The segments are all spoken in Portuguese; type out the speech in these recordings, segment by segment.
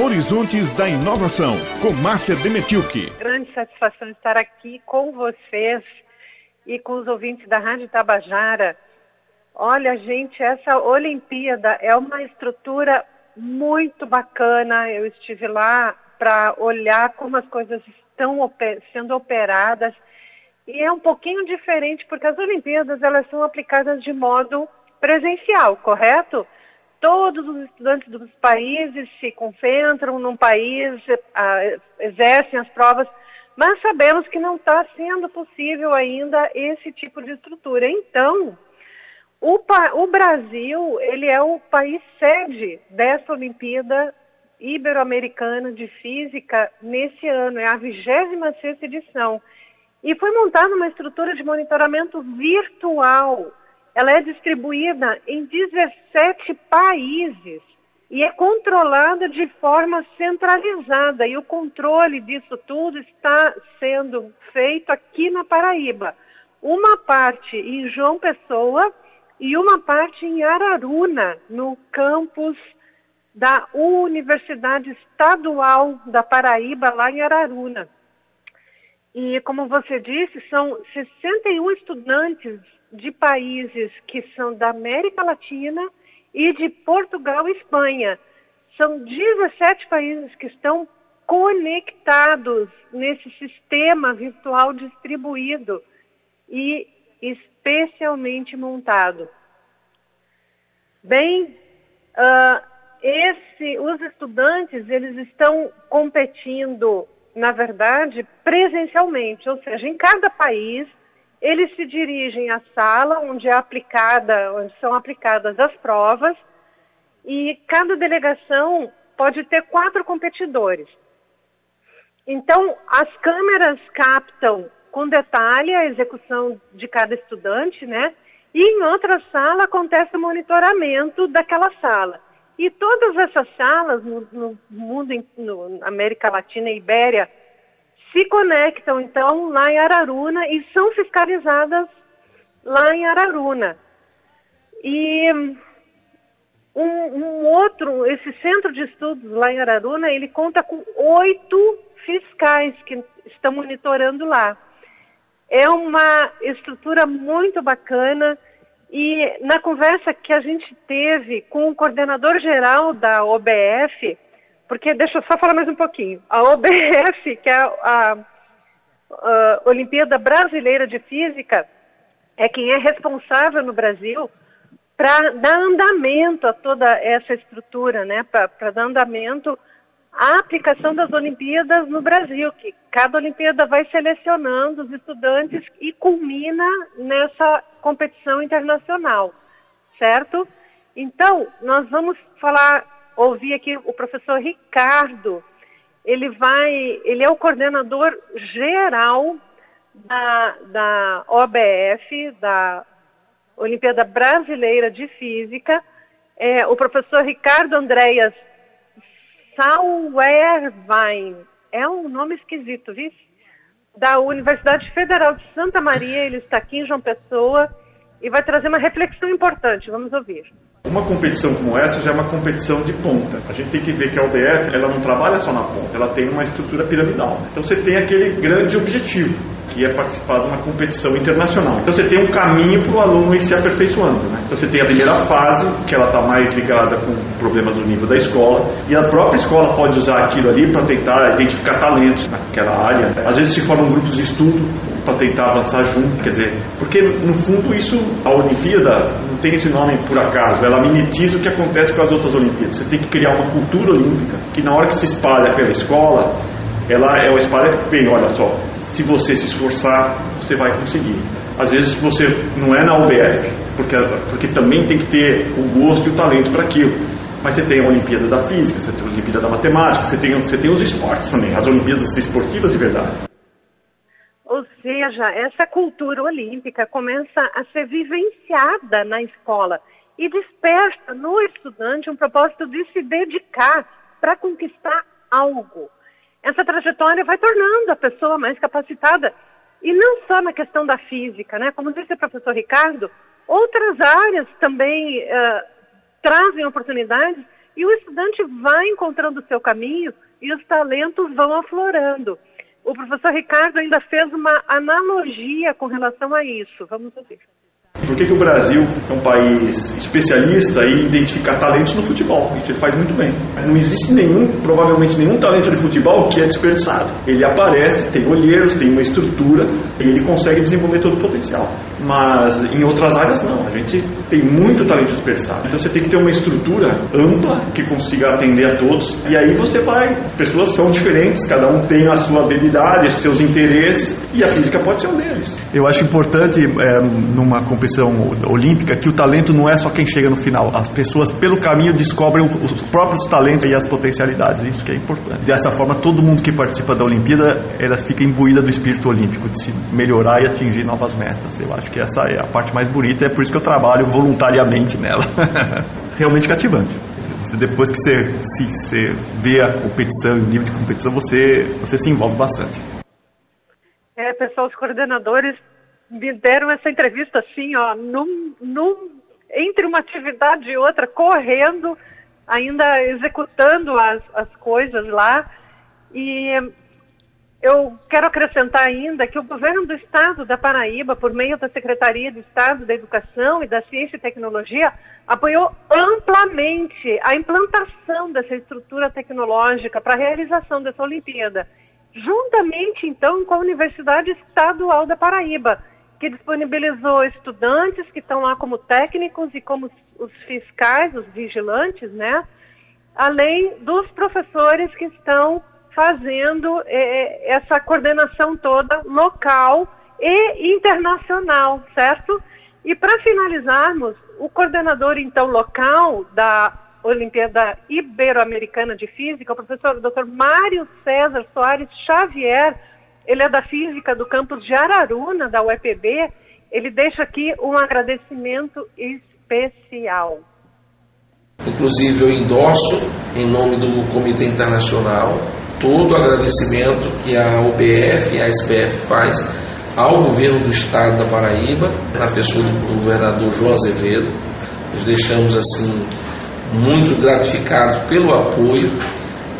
Horizontes da Inovação, com Márcia Demetilke. Grande satisfação estar aqui com vocês e com os ouvintes da Rádio Tabajara. Olha, gente, essa Olimpíada é uma estrutura muito bacana. Eu estive lá para olhar como as coisas estão sendo operadas e é um pouquinho diferente porque as Olimpíadas elas são aplicadas de modo presencial, correto? Todos os estudantes dos países se concentram num país, exercem as provas, mas sabemos que não está sendo possível ainda esse tipo de estrutura. Então, o, o Brasil ele é o país sede dessa Olimpíada Ibero-Americana de Física nesse ano, é a 26ª edição. E foi montada uma estrutura de monitoramento virtual ela é distribuída em 17 países e é controlada de forma centralizada. E o controle disso tudo está sendo feito aqui na Paraíba. Uma parte em João Pessoa e uma parte em Araruna, no campus da Universidade Estadual da Paraíba, lá em Araruna. E, como você disse, são 61 estudantes de países que são da América Latina e de Portugal e Espanha. São 17 países que estão conectados nesse sistema virtual distribuído e especialmente montado. Bem, uh, esse, os estudantes eles estão competindo, na verdade, presencialmente, ou seja, em cada país eles se dirigem à sala onde é aplicada, onde são aplicadas as provas, e cada delegação pode ter quatro competidores. Então, as câmeras captam com detalhe a execução de cada estudante, né? E em outra sala acontece o monitoramento daquela sala. E todas essas salas no, no mundo, no América Latina e Ibéria, se conectam então lá em Araruna e são fiscalizadas lá em Araruna. E um, um, outro, esse centro de estudos lá em Araruna, ele conta com oito fiscais que estão monitorando lá. É uma estrutura muito bacana e na conversa que a gente teve com o coordenador geral da OBF, porque, deixa eu só falar mais um pouquinho. A OBF, que é a, a, Olimpíada Brasileira de Física, é quem é responsável no Brasil para dar andamento a toda essa estrutura, né? Para dar andamento à aplicação das Olimpíadas no Brasil, que cada Olimpíada vai selecionando os estudantes e culmina nessa competição internacional, certo? Então, nós vamos falar ouvir aqui o professor Ricardo. Ele vai, ele é o coordenador geral da, da OBF, da Olimpíada Brasileira de Física. É, o professor Ricardo Andréas Sauerwein. É um nome esquisito, viu? Da Universidade Federal de Santa Maria, ele está aqui em João Pessoa e vai trazer uma reflexão importante. Vamos ouvir. Uma competição como essa já é uma competição de ponta. A gente tem que ver que a UBF ela não trabalha só na ponta, ela tem uma estrutura piramidal. Então você tem aquele grande objetivo, que é participar de uma competição internacional. Então você tem um caminho para o aluno ir se aperfeiçoando. Né? Então você tem a primeira fase, que ela está mais ligada com problemas do nível da escola, e a própria escola pode usar aquilo ali para tentar identificar talentos naquela área. Às vezes se formam grupos de estudo para tentar avançar junto, quer dizer, porque no fundo isso, a Olimpíada não tem esse nome por acaso, ela mimetiza o que acontece com as outras Olimpíadas. Você tem que criar uma cultura olímpica que na hora que se espalha pela escola, ela é uma espalha que vem, olha só, se você se esforçar, você vai conseguir. Às vezes você não é na UBF, porque, porque também tem que ter o gosto e o talento para aquilo. Mas você tem a Olimpíada da Física, você tem a Olimpíada da Matemática, você tem, você tem os esportes também, as Olimpíadas esportivas de verdade. Ou seja, essa cultura olímpica começa a ser vivenciada na escola e desperta no estudante um propósito de se dedicar para conquistar algo. Essa trajetória vai tornando a pessoa mais capacitada, e não só na questão da física, né? Como disse o professor Ricardo, outras áreas também uh, trazem oportunidades e o estudante vai encontrando o seu caminho e os talentos vão aflorando. O professor Ricardo ainda fez uma analogia com relação a isso. Vamos ouvir. Por que, que o Brasil é um país especialista em identificar talentos no futebol? Isso ele faz muito bem. Não existe nenhum, provavelmente nenhum talento de futebol que é desperdiçado. Ele aparece, tem olheiros, tem uma estrutura e ele consegue desenvolver todo o potencial. Mas em outras áreas não. A gente tem muito talento desperdiçado. Então você tem que ter uma estrutura ampla que consiga atender a todos. E aí você vai. As pessoas são diferentes, cada um tem a sua habilidade, os seus interesses e a física pode ser um deles. Eu acho importante é, numa competição competição olímpica que o talento não é só quem chega no final. As pessoas, pelo caminho, descobrem os próprios talentos e as potencialidades. Isso que é importante. Dessa forma, todo mundo que participa da Olimpíada, ela fica imbuída do espírito olímpico, de se melhorar e atingir novas metas. Eu acho que essa é a parte mais bonita, é por isso que eu trabalho voluntariamente nela. Realmente cativante. Depois que você, se, você vê a competição, o nível de competição, você, você se envolve bastante. É, pessoal, os coordenadores me deram essa entrevista assim, ó, num, num, entre uma atividade e outra, correndo, ainda executando as, as coisas lá. E eu quero acrescentar ainda que o governo do estado da Paraíba, por meio da Secretaria de Estado da Educação e da Ciência e Tecnologia, apoiou amplamente a implantação dessa estrutura tecnológica para a realização dessa Olimpíada, juntamente então com a Universidade Estadual da Paraíba, que disponibilizou estudantes que estão lá como técnicos e como os fiscais, os vigilantes, né? Além dos professores que estão fazendo é, essa coordenação toda local e internacional, certo? E para finalizarmos, o coordenador então local da Olimpíada Ibero-Americana de Física, o professor Dr. Mário César Soares Xavier, ele é da física do campus de Araruna, da UEPB. Ele deixa aqui um agradecimento especial. Inclusive, eu endosso, em nome do Comitê Internacional, todo o agradecimento que a UBF e a SPF faz ao governo do estado da Paraíba, na pessoa do governador João Azevedo. Nos deixamos assim muito gratificados pelo apoio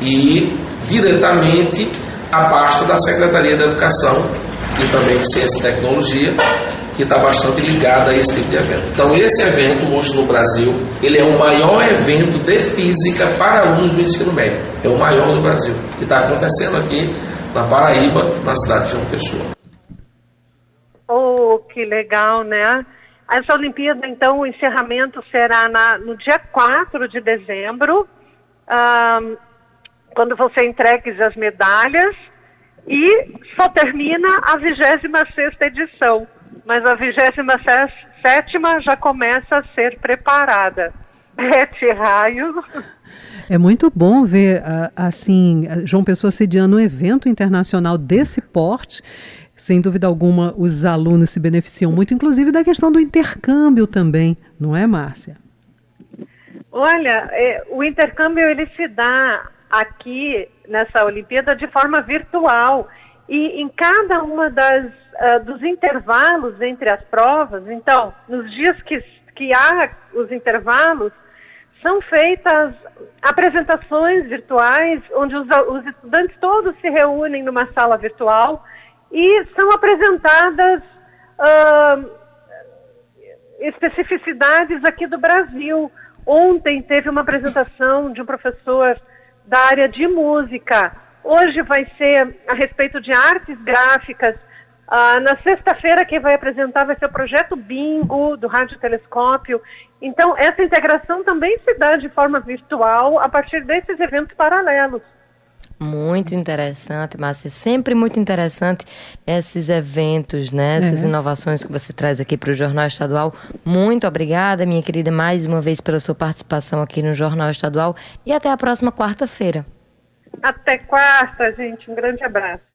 e diretamente a pasta da Secretaria da Educação e também de Ciência e Tecnologia, que está bastante ligada a esse tipo de evento. Então, esse evento hoje no Brasil, ele é o maior evento de física para alunos do ensino médio. É o maior do Brasil. E está acontecendo aqui na Paraíba, na cidade de João Pessoa. Oh, que legal, né? Essa Olimpíada, então, o encerramento será na, no dia 4 de dezembro. Quando vão ser entregues as medalhas e só termina a 26 edição, mas a 27 já começa a ser preparada. Bete Raio. É muito bom ver, assim, João Pessoa sediando um evento internacional desse porte. Sem dúvida alguma, os alunos se beneficiam muito, inclusive da questão do intercâmbio também, não é, Márcia? Olha, é, o intercâmbio ele se dá aqui nessa Olimpíada de forma virtual. E em cada uma das uh, dos intervalos entre as provas, então, nos dias que, que há os intervalos, são feitas apresentações virtuais, onde os, os estudantes todos se reúnem numa sala virtual e são apresentadas uh, especificidades aqui do Brasil. Ontem teve uma apresentação de um professor da área de música. Hoje vai ser a respeito de artes gráficas. Ah, na sexta-feira, quem vai apresentar vai ser o projeto Bingo, do Rádio Telescópio. Então, essa integração também se dá de forma virtual a partir desses eventos paralelos. Muito interessante, Márcia. Sempre muito interessante esses eventos, né? Essas é. inovações que você traz aqui para o Jornal Estadual. Muito obrigada, minha querida, mais uma vez pela sua participação aqui no Jornal Estadual. E até a próxima quarta-feira. Até quarta, gente. Um grande abraço.